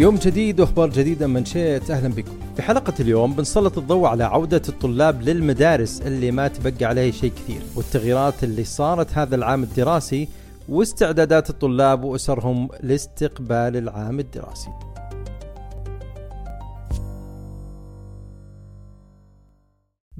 يوم جديد وأخبار جديدة من شئت أهلا بكم. في حلقة اليوم بنسلط الضوء على عودة الطلاب للمدارس اللي ما تبقى عليه شيء كثير، والتغييرات اللي صارت هذا العام الدراسي واستعدادات الطلاب وأسرهم لاستقبال العام الدراسي.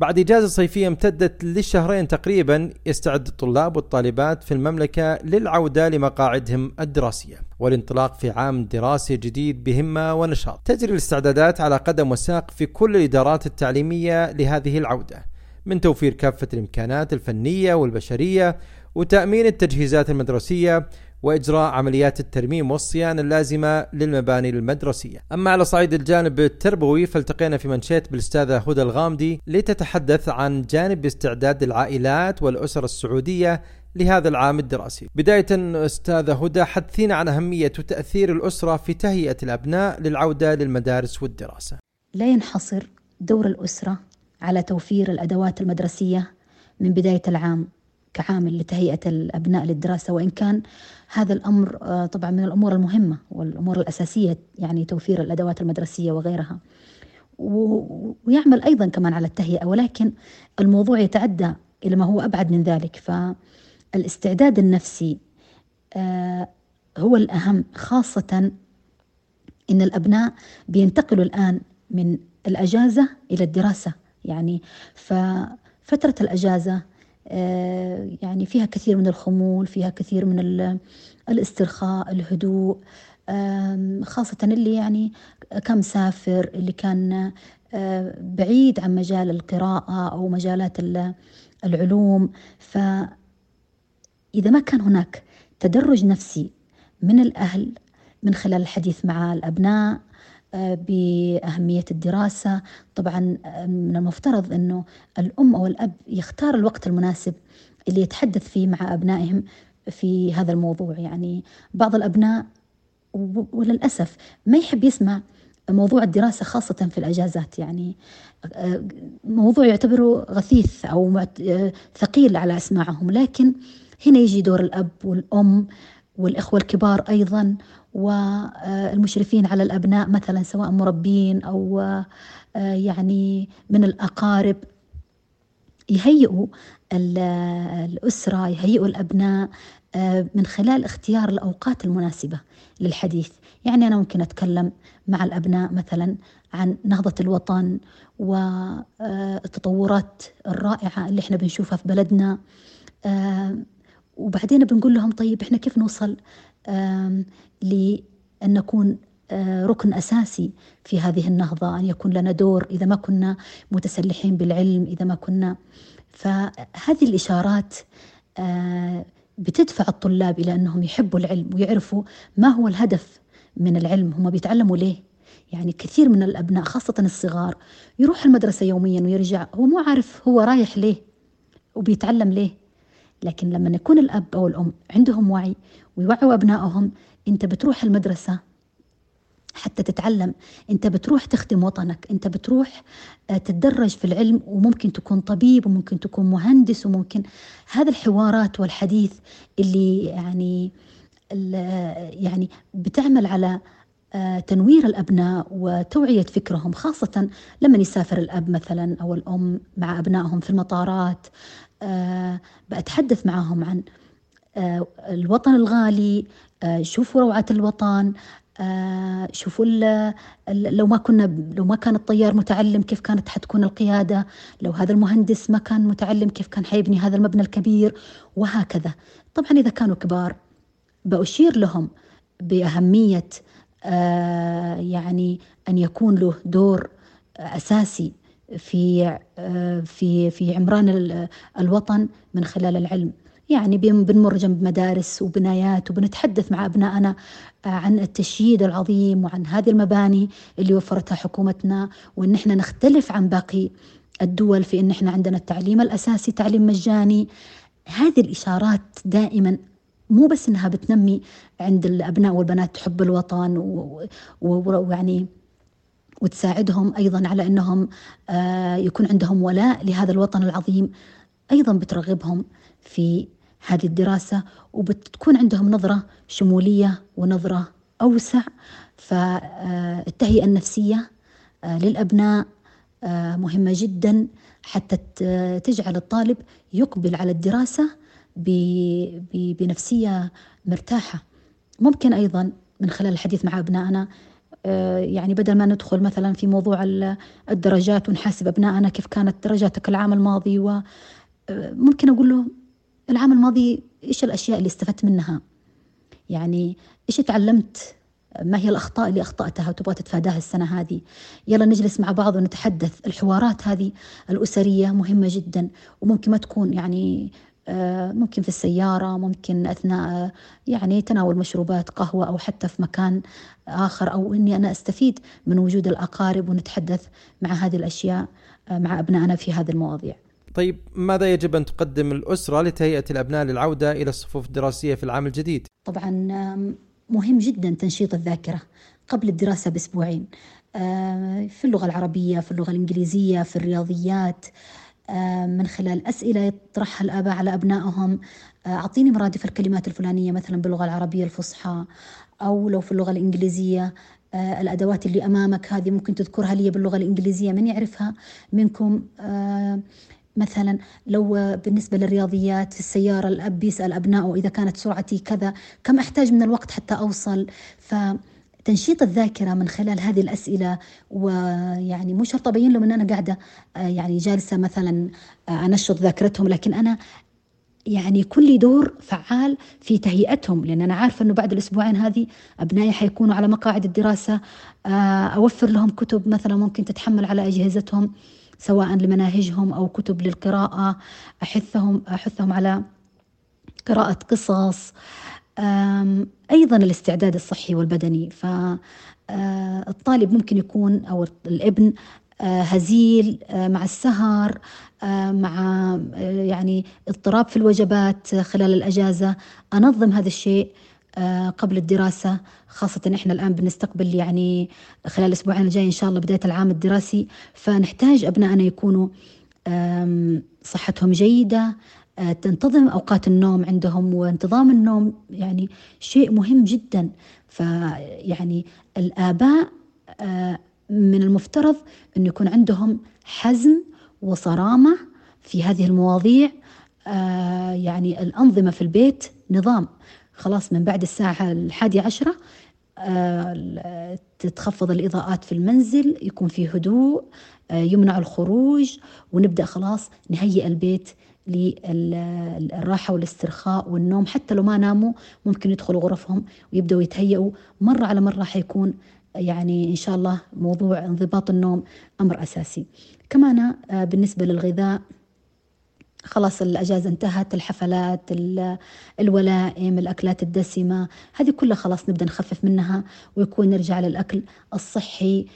بعد إجازة صيفية امتدت للشهرين تقريبا يستعد الطلاب والطالبات في المملكة للعودة لمقاعدهم الدراسية والانطلاق في عام دراسي جديد بهمة ونشاط. تجري الاستعدادات على قدم وساق في كل الإدارات التعليمية لهذه العودة من توفير كافة الإمكانات الفنية والبشرية وتأمين التجهيزات المدرسية وإجراء عمليات الترميم والصيانه اللازمة للمباني المدرسية. أما على صعيد الجانب التربوي فالتقينا في منشيت بالأستاذة هدى الغامدي لتتحدث عن جانب استعداد العائلات والأسر السعودية لهذا العام الدراسي. بداية أستاذة هدى حدثينا عن أهمية وتاثير الأسرة في تهيئة الأبناء للعودة للمدارس والدراسة. لا ينحصر دور الأسرة على توفير الأدوات المدرسية من بداية العام كعامل لتهيئة الأبناء للدراسة وإن كان هذا الأمر آه، طبعا من الأمور المهمة والأمور الأساسية يعني توفير الأدوات المدرسية وغيرها. ويعمل أيضا كمان على التهيئة ولكن الموضوع يتعدى إلى ما هو أبعد من ذلك. فالاستعداد النفسي آه، هو الأهم خاصة إن الأبناء بينتقلوا الآن من الأجازة إلى الدراسة. يعني ففترة الأجازة يعني فيها كثير من الخمول فيها كثير من الاسترخاء الهدوء. خاصة اللي يعني كان مسافر اللي كان آه، بعيد عن مجال القراءة أو مجالات العلوم. فإذا ما كان هناك تدرج نفسي من الأهل من خلال الحديث مع الأبناء بأهمية الدراسة. طبعا من المفترض أنه الأم أو الأب يختار الوقت المناسب اللي يتحدث فيه مع أبنائهم في هذا الموضوع. يعني بعض الأبناء وللأسف ما يحب يسمع موضوع الدراسة خاصة في الأجازات. يعني موضوع يعتبره غثيث أو ثقيل على أسماعهم. لكن هنا يجي دور الأب والأم. والإخوة الكبار أيضا والمشرفين على الأبناء مثلا سواء مربين أو يعني من الأقارب. يهيئوا الأسرة يهيئوا الأبناء من خلال اختيار الأوقات المناسبة للحديث. يعني أنا ممكن أتكلم مع الأبناء مثلا عن نهضة الوطن والتطورات الرائعة اللي إحنا بنشوفها في بلدنا. وبعدين بنقول لهم طيب إحنا كيف نوصل لأن نكون ركن أساسي في هذه النهضة أن يكون لنا دور إذا ما كنا متسلحين بالعلم إذا ما كنا. فهذه الإشارات بتدفع الطلاب إلى أنهم يحبوا العلم ويعرفوا ما هو الهدف من العلم هم بيتعلموا ليه؟ يعني كثير من الأبناء خاصة الصغار يروح المدرسة يوميا ويرجع هو مو عارف هو رايح ليه وبيتعلم ليه؟ لكن لما يكون الأب أو الأم عندهم وعي ويوعوا أبنائهم أنت بتروح المدرسة حتى تتعلم. أنت بتروح تخدم وطنك. أنت بتروح آه، تتدرج في العلم وممكن تكون طبيب وممكن تكون مهندس وممكن. هذه الحوارات والحديث اللي يعني يعني بتعمل على آه، تنوير الأبناء وتوعية فكرهم خاصة لما يسافر الأب مثلا أو الأم مع أبنائهم في المطارات. آه، بتحدث معهم عن آه، الوطن الغالي آه، شوفوا روعة الوطن شوفوا لو ما كنا لو ما كان الطيار متعلم كيف كانت حتكون القيادة لو هذا المهندس ما كان متعلم كيف كان حيبني هذا المبنى الكبير وهكذا. طبعا إذا كانوا كبار بأشير لهم بأهمية يعني أن يكون له دور أساسي في في في عمران الوطن من خلال العلم. يعني بنمر جنب مدارس وبنايات وبنتحدث مع أبنائنا عن التشييد العظيم وعن هذه المباني اللي وفرتها حكومتنا وإن إحنا نختلف عن باقي الدول في إن إحنا عندنا التعليم الأساسي تعليم مجاني. هذه الإشارات دائما مو بس إنها بتنمي عند الأبناء والبنات حب الوطن ويعني وتساعدهم أيضا على أنهم آه، يكون عندهم ولاء لهذا الوطن العظيم أيضا بترغبهم في هذه الدراسة وبتكون عندهم نظرة شمولية ونظرة أوسع. فالتهيئة النفسية للأبناء مهمة جدا حتى تجعل الطالب يقبل على الدراسة بنفسية مرتاحة. ممكن أيضا من خلال الحديث مع أبنائنا آه، يعني بدل ما ندخل مثلا في موضوع الدرجات ونحاسب أبنائنا كيف كانت درجاتك العام الماضي وممكن آه، أقول له العام الماضي إيش الأشياء اللي استفدت منها؟ يعني إيش تعلمت؟ ما هي الأخطاء اللي أخطأتها وتبغى تتفاداها السنة هذه؟ يلا نجلس مع بعض ونتحدث. الحوارات هذه الأسرية مهمة جدا وممكن ما تكون يعني آه، ممكن في السيارة ممكن أثناء يعني تناول مشروبات قهوة أو حتى في مكان آخر أو إني أنا أستفيد من وجود الأقارب ونتحدث مع هذه الأشياء آه، مع أبنائنا في هذه المواضيع. طيب ماذا يجب أن تقدم الأسرة لتهيئة الأبناء للعودة إلى الصفوف الدراسية في العام الجديد؟ طبعا مهم جدا تنشيط الذاكرة قبل الدراسة بأسبوعين. آه، في اللغة العربية في اللغة الإنجليزية في الرياضيات. آه، من خلال أسئلة يطرحها الآباء على أبنائهم. آه، أعطيني مرادف الكلمات الفلانية مثلا باللغة العربية الفصحى أو لو في اللغة الإنجليزية. آه، الأدوات اللي أمامك هذه ممكن تذكرها لي باللغة الإنجليزية من يعرفها؟ منكم. مثلا لو بالنسبة للرياضيات في السيارة الأب بيسأل أبنائه إذا كانت سرعتي كذا كم أحتاج من الوقت حتى أوصل؟ ف تنشيط الذاكرة من خلال هذه الأسئلة ويعني مو شرط أبين لهم أن أنا قاعدة آه، يعني جالسة مثلا آه، أنشط ذاكرتهم لكن أنا يعني يكون لي دور فعال في تهيئتهم لأن أنا عارفة أنه بعد الأسبوعين هذه أبنائي حيكونوا على مقاعد الدراسة آه، أوفر لهم كتب مثلا ممكن تتحمل على أجهزتهم سواء لمناهجهم أو كتب للقراءة أحثهم أحثهم على قراءة قصص أيضا الاستعداد الصحي والبدني. فالطالب ممكن يكون أو الابن هزيل مع السهر مع يعني اضطراب في الوجبات خلال الأجازة. أنظم هذا الشيء قبل الدراسة. خاصة إحنا الآن بنستقبل يعني خلال الأسبوعين الجاي إن شاء الله بداية العام الدراسي. فنحتاج أبنائنا يكونوا صحتهم جيدة آه، تنتظم أوقات النوم عندهم وانتظام النوم يعني شيء مهم جدا. فيعني الآباء آه، من المفترض أن يكون عندهم حزم وصرامة في هذه المواضيع. آه، يعني الأنظمة في البيت نظام. خلاص من بعد الساعة الحادية عشرة تتخفض الإضاءات في المنزل يكون في هدوء يمنع الخروج ونبدأ خلاص نهيئ البيت للراحة والاسترخاء والنوم. حتى لو ما ناموا ممكن يدخلوا غرفهم ويبدأوا يتهيئوا. مرة على مرة حيكون يعني إن شاء الله موضوع انضباط النوم أمر أساسي. كمان آه، بالنسبة للغذاء خلاص الأجازة انتهت الحفلات الولائم الأكلات الدسمة هذه كلها خلاص نبدأ نخفف منها ويكون نرجع للأكل الصحي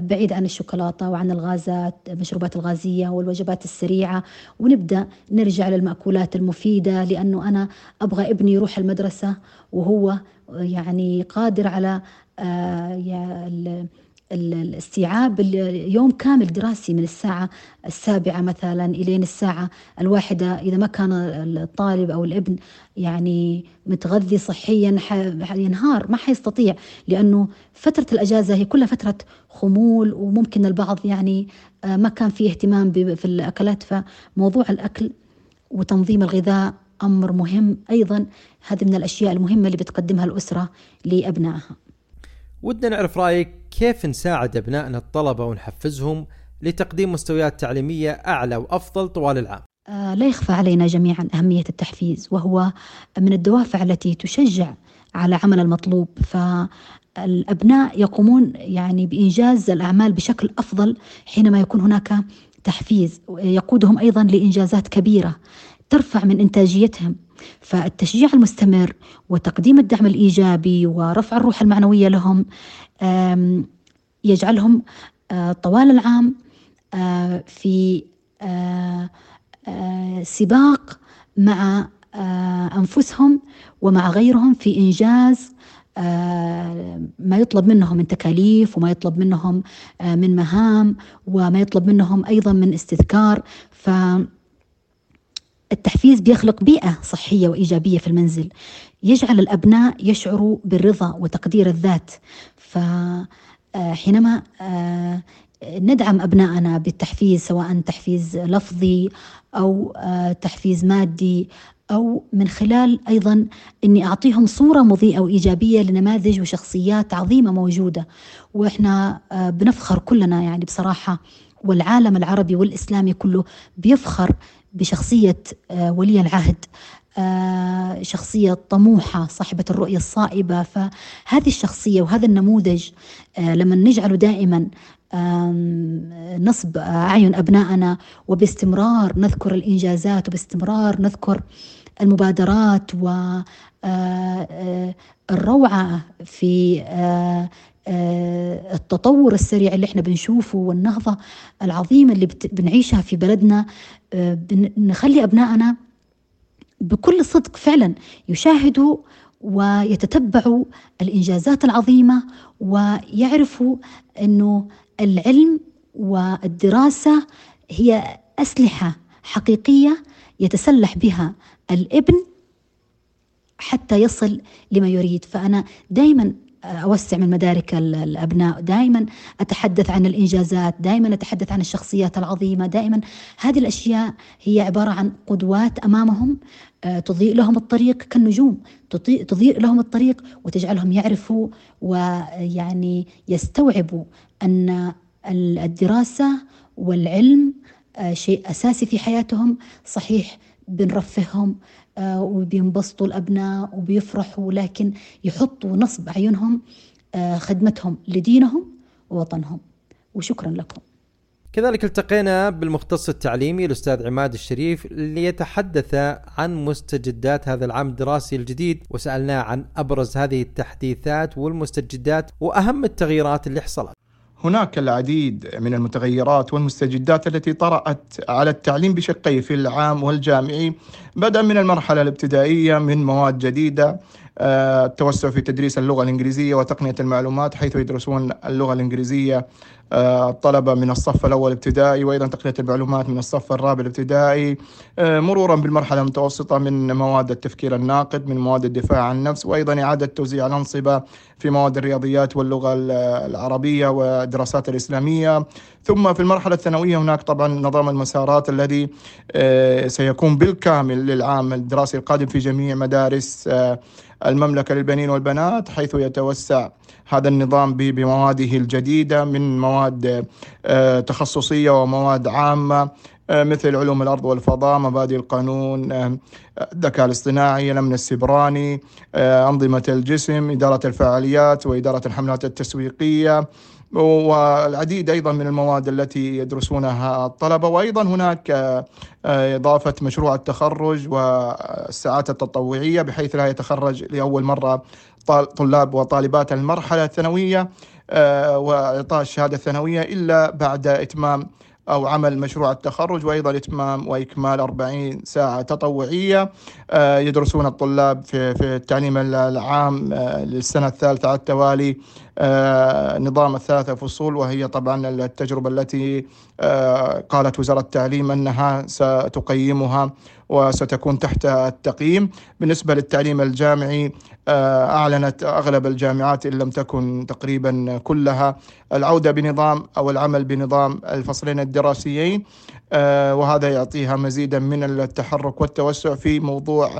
بعيد عن الشوكولاتة وعن الغازات المشروبات الغازية والوجبات السريعة ونبدأ نرجع للمأكولات المفيدة لأنه أنا أبغى ابني يروح المدرسة وهو يعني قادر على آه، الاستيعاب يوم كامل دراسي من الساعة السابعة مثلا إلين الساعة الواحدة إذا ما كان الطالب أو الابن يعني متغذي صحيا ينهار ما حيستطيع لأنه فترة الأجازة هي كلها فترة خمول وممكن البعض يعني آه، ما كان فيه اهتمام في الأكلات فموضوع الأكل وتنظيم الغذاء أمر مهم أيضا. هذه من الأشياء المهمة اللي بتقدمها الأسرة لأبنائها. ودنا نعرف رأيك كيف نساعد أبنائنا الطلبة ونحفزهم لتقديم مستويات تعليمية أعلى وأفضل طوال العام. آه لا يخفى علينا جميعا أهمية التحفيز وهو من الدوافع التي تشجع على عمل المطلوب فالأبناء يقومون يعني بإنجاز الأعمال بشكل أفضل حينما يكون هناك تحفيز يقودهم أيضا لإنجازات كبيرة ترفع من إنتاجيتهم فالتشجيع المستمر وتقديم الدعم الإيجابي ورفع الروح المعنوية لهم يجعلهم طوال العام في سباق مع أنفسهم ومع غيرهم في إنجاز ما يطلب منهم من تكاليف وما يطلب منهم من مهام وما يطلب منهم أيضا من استذكار. ف التحفيز بيخلق بيئة صحية وإيجابية في المنزل. يجعل الأبناء يشعروا بالرضا وتقدير الذات. فحينما آه، ندعم أبنائنا بالتحفيز سواء تحفيز لفظي أو آه، تحفيز مادي أو من خلال أيضا أني أعطيهم صورة مضيئة وإيجابية لنماذج وشخصيات عظيمة موجودة. وإحنا آه، بنفخر كلنا يعني بصراحة والعالم العربي والإسلامي كله بيفخر بشخصية ولي العهد آه، شخصية طموحة صاحبة الرؤية الصائبة. فهذه الشخصية وهذا النموذج آه، لما نجعله دائما نصب أعين أبنائنا وباستمرار نذكر الإنجازات وباستمرار نذكر المبادرات والروعة آه، في التطور السريع اللي إحنا بنشوفه والنهضة العظيمة اللي بنعيشها في بلدنا نخلي أبنائنا بكل صدق فعلا يشاهدوا ويتتبعوا الإنجازات العظيمة ويعرفوا إنه العلم والدراسة هي أسلحة حقيقية يتسلح بها الإبن حتى يصل لما يريد. فأنا دائما أوسع من مدارك الأبناء. دائما أتحدث عن الإنجازات دائما أتحدث عن الشخصيات العظيمة. دائما هذه الأشياء هي عبارة عن قدوات أمامهم آه، تضيء لهم الطريق كالنجوم تضيء لهم الطريق وتجعلهم يعرفوا ويعني يستوعبوا أن الدراسة والعلم آه، شيء أساسي في حياتهم. صحيح بنرفههم وبينبسطوا الأبناء وبيفرحوا لكن يحطوا نصب أعينهم آه، خدمتهم لدينهم ووطنهم. وشكرا لكم. كذلك التقينا بالمختص التعليمي الأستاذ عماد الشريف ليتحدث عن مستجدات هذا العام الدراسي الجديد وسألناه عن أبرز هذه التحديثات والمستجدات وأهم التغييرات اللي حصلت. هناك العديد من المتغيرات والمستجدات التي طرأت على التعليم بشقيه في العام والجامعي بدءا من المرحلة الابتدائية من مواد جديدة آه، التوسع في تدريس اللغة الإنجليزية وتقنية المعلومات حيث يدرسون اللغة الإنجليزية الطلبة من الصف الأول ابتدائي وأيضا تقنية المعلومات من الصف الرابع الابتدائي آه، مرورا بالمرحلة المتوسطة من مواد التفكير الناقد من مواد الدفاع عن النفس وأيضا إعادة توزيع الأنصبة في مواد الرياضيات واللغة العربية والدراسات الإسلامية. ثم في المرحلة الثانوية هناك طبعا نظام المسارات الذي سيكون بالكامل للعام الدراسي القادم في جميع مدارس المملكة للبنين والبنات حيث يتوسع هذا النظام بمواده الجديدة من مواد آه، تخصصية ومواد عامة آه، مثل علوم الأرض والفضاء مبادئ القانون آه، الذكاء الاصطناعي الأمن السبراني أنظمة الجسم إدارة الفعاليات وإدارة الحملات التسويقية. والعديد أيضا من المواد التي يدرسونها الطلبة. وأيضا هناك آه، إضافة مشروع التخرج والساعات التطوعية بحيث لا يتخرج لأول مرة طلاب وطالبات المرحلة الثانوية آه، وإعطاء الشهادة الثانوية إلا بعد إتمام أو عمل مشروع التخرج. وأيضا إتمام وإكمال 40 ساعة تطوعية آه، يدرسون الطلاب في التعليم العام للسنة الثالثة على التوالي نظام الثلاثة فصول وهي طبعا التجربة التي قالت وزارة التعليم أنها ستقيمها. وستكون تحت التقييم. بالنسبة للتعليم الجامعي آه، أعلنت أغلب الجامعات إن لم تكن تقريبا كلها. العودة بنظام أو العمل بنظام الفصلين الدراسيين آه، وهذا يعطيها مزيدا من التحرك والتوسع في موضوع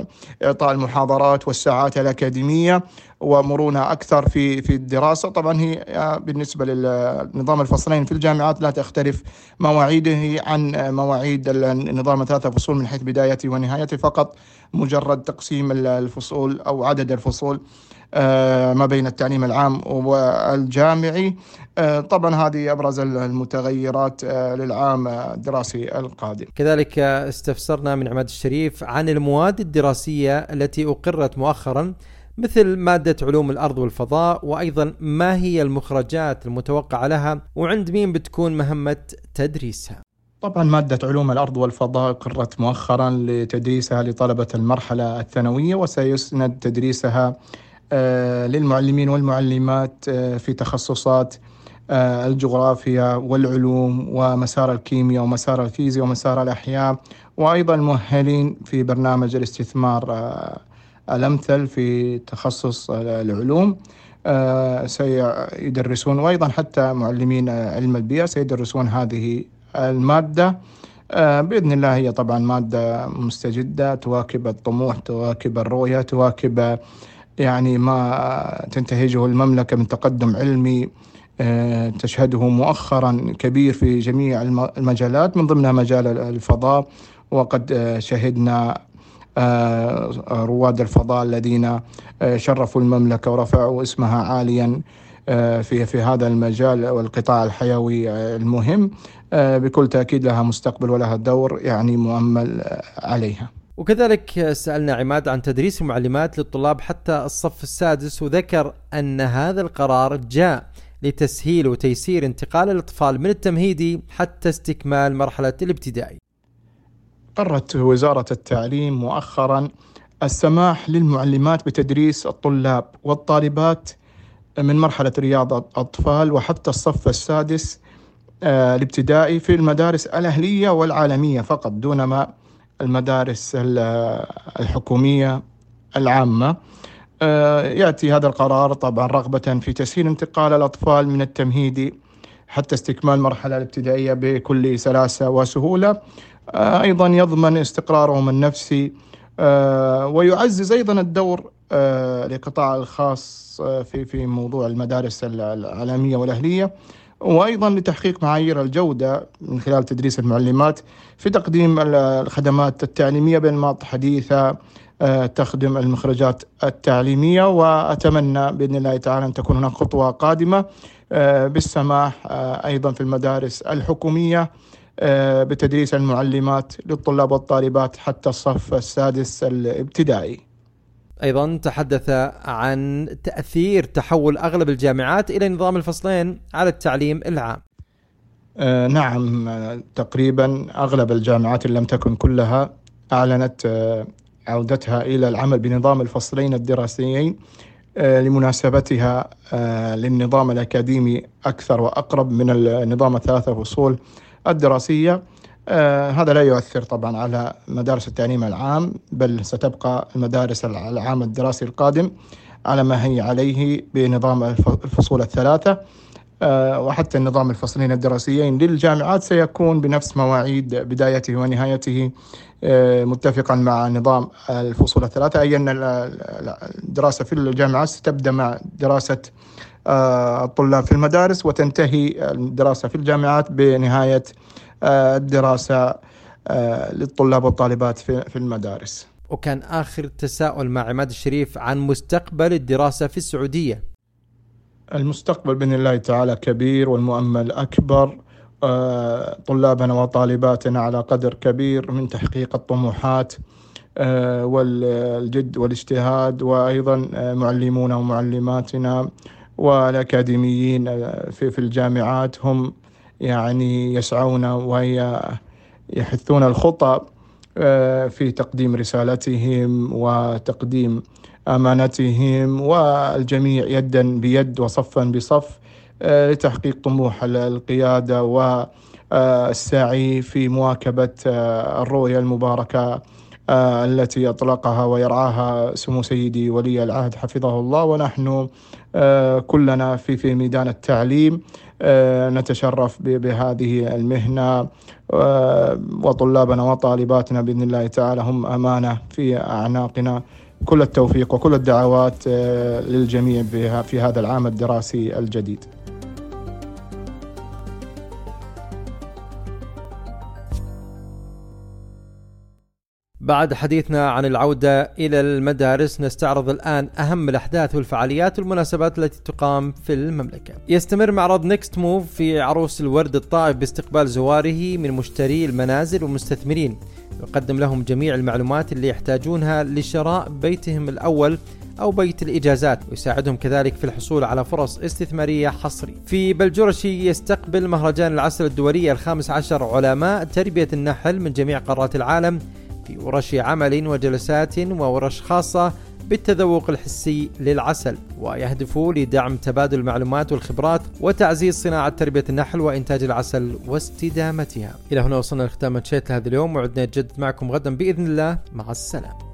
إعطاء المحاضرات والساعات الأكاديمية ومرونة أكثر في في الدراسة. طبعا هي آه، بالنسبة للنظام الفصلين في الجامعات لا تختلف مواعيده عن مواعيد النظام ثلاثة فصول من حيث بدايته ونهايته فقط مجرد تقسيم الفصول أو عدد الفصول آه، ما بين التعليم العام والجامعي آه، طبعا هذه أبرز المتغيرات آه، للعام الدراسي القادم. كذلك استفسرنا من عماد الشريف عن المواد الدراسية التي أقرت مؤخرا مثل مادة علوم الأرض والفضاء وأيضا ما هي المخرجات المتوقعة لها وعند مين بتكون مهمة تدريسها طبعا مادة علوم الأرض والفضاء قرت مؤخرا لتدريسها لطلبة المرحلة الثانوية وسيسند تدريسها آه، للمعلمين والمعلمات آه، في تخصصات آه، الجغرافيا والعلوم ومسار الكيمياء ومسار الفيزياء ومسار الأحياء وأيضا المؤهلين في برنامج الاستثمار الأمثل في تخصص العلوم سيدرسون وأيضا حتى معلمين علم البيئة سيدرسون هذه المادة. بإذن الله هي طبعا مادة مستجدة تواكب الطموح تواكب الرؤية تواكب يعني ما تنتهجه المملكة من تقدم علمي. آه، تشهده مؤخرا كبير في جميع المجالات من ضمنها مجال الفضاء. وقد آه، شهدنا آه، رواد الفضاء الذين شرفوا المملكة ورفعوا اسمها عاليا في في هذا المجال والقطاع الحيوي المهم. بكل تأكيد لها مستقبل ولها دور يعني مؤمل عليها. وكذلك سألنا عماد عن تدريس المعلمات للطلاب حتى الصف السادس وذكر أن هذا القرار جاء لتسهيل وتيسير انتقال الأطفال من التمهيدي حتى استكمال مرحلة الابتدائي. قررت وزارة التعليم مؤخرا السماح للمعلمات بتدريس الطلاب والطالبات من مرحلة رياض الأطفال وحتى الصف السادس آه، الابتدائي في المدارس الأهلية والعالمية فقط دون ما المدارس الحكومية العامة. آه، يأتي هذا القرار طبعا رغبة في تسهيل انتقال الأطفال من التمهيدي حتى استكمال المرحلة الابتدائية بكل سلاسة وسهولة. آه، أيضا يضمن استقرارهم النفسي. آه، ويعزز أيضا الدور للقطاع الخاص في في موضوع المدارس العالمية والأهلية. وأيضا لتحقيق معايير الجودة من خلال تدريس المعلمات في تقديم الخدمات التعليمية بانماط حديثه آه، تخدم المخرجات التعليمية وأتمنى بإذن الله تعالى أن تكون هناك خطوة قادمة آه، بالسماح آه، أيضا في المدارس الحكومية بتدريس المعلمات للطلاب والطالبات حتى الصف السادس الابتدائي. أيضا تحدث عن تأثير تحول أغلب الجامعات إلى نظام الفصلين على التعليم العام. آه نعم تقريبا أغلب الجامعات إن لم تكن كلها أعلنت آه عودتها إلى العمل بنظام الفصلين الدراسيين آه لمناسبتها آه، للنظام الأكاديمي أكثر وأقرب من النظام الثلاثه فصول الدراسية آه هذا لا يؤثر طبعا على مدارس التعليم العام بل ستبقى المدارس العام الدراسي القادم على ما هي عليه بنظام الفصول الثلاثة. آه وحتى النظام الفصلين الدراسيين للجامعات سيكون بنفس مواعيد بدايته ونهايته. آه متفقا مع نظام الفصول الثلاثة أي أن الدراسة في الجامعات ستبدأ مع دراسة آه، الطلاب في المدارس وتنتهي الدراسة في الجامعات بنهاية آه، الدراسة آه، للطلاب والطالبات في المدارس. وكان آخر تساؤل مع عماد الشريف عن مستقبل الدراسة في السعودية. المستقبل بإذن الله تعالى كبير والمؤمل أكبر. طلابنا وطالباتنا على قدر كبير من تحقيق الطموحات والجد والاجتهاد وأيضا معلمونا ومعلماتنا والأكاديميين في في الجامعات. هم يعني يسعون وهي يحثون الخطى آه، في تقديم رسالتهم وتقديم أمانتهم والجميع يدا بيد وصفا بصف آه، لتحقيق طموح القيادة والسعي في مواكبة آه، الرؤية المباركة التي أطلقها ويرعاها سمو سيدي ولي العهد حفظه الله ونحن كلنا في في ميدان التعليم آه، نتشرف بهذه المهنة آه، وطلابنا وطالباتنا بإذن الله تعالى هم أمانة في أعناقنا. كل التوفيق وكل الدعوات آه، للجميع في هذا العام الدراسي الجديد. بعد حديثنا عن العودة إلى المدارس نستعرض الآن أهم الأحداث والفعاليات والمناسبات التي تقام في المملكة. يستمر معرض نيكست موف في عروس الورد الطائف باستقبال زواره من مشتري المنازل والمستثمرين. يقدم لهم جميع المعلومات اللي يحتاجونها لشراء بيتهم الأول أو بيت الإجازات ويساعدهم كذلك في الحصول على فرص استثمارية حصرية. في بلجورشي يستقبل مهرجان العسل الدولي الخامس عشر علماء تربية النحل من جميع قارات العالم ورش عمل وجلسات وورش خاصة بالتذوق الحسي للعسل ويهدف لدعم تبادل المعلومات والخبرات وتعزيز صناعة تربية النحل وإنتاج العسل واستدامتها. إلى هنا وصلنا لختام شيت هذا اليوم وعدنا نجدد معكم غدا بإذن الله. مع السلامة.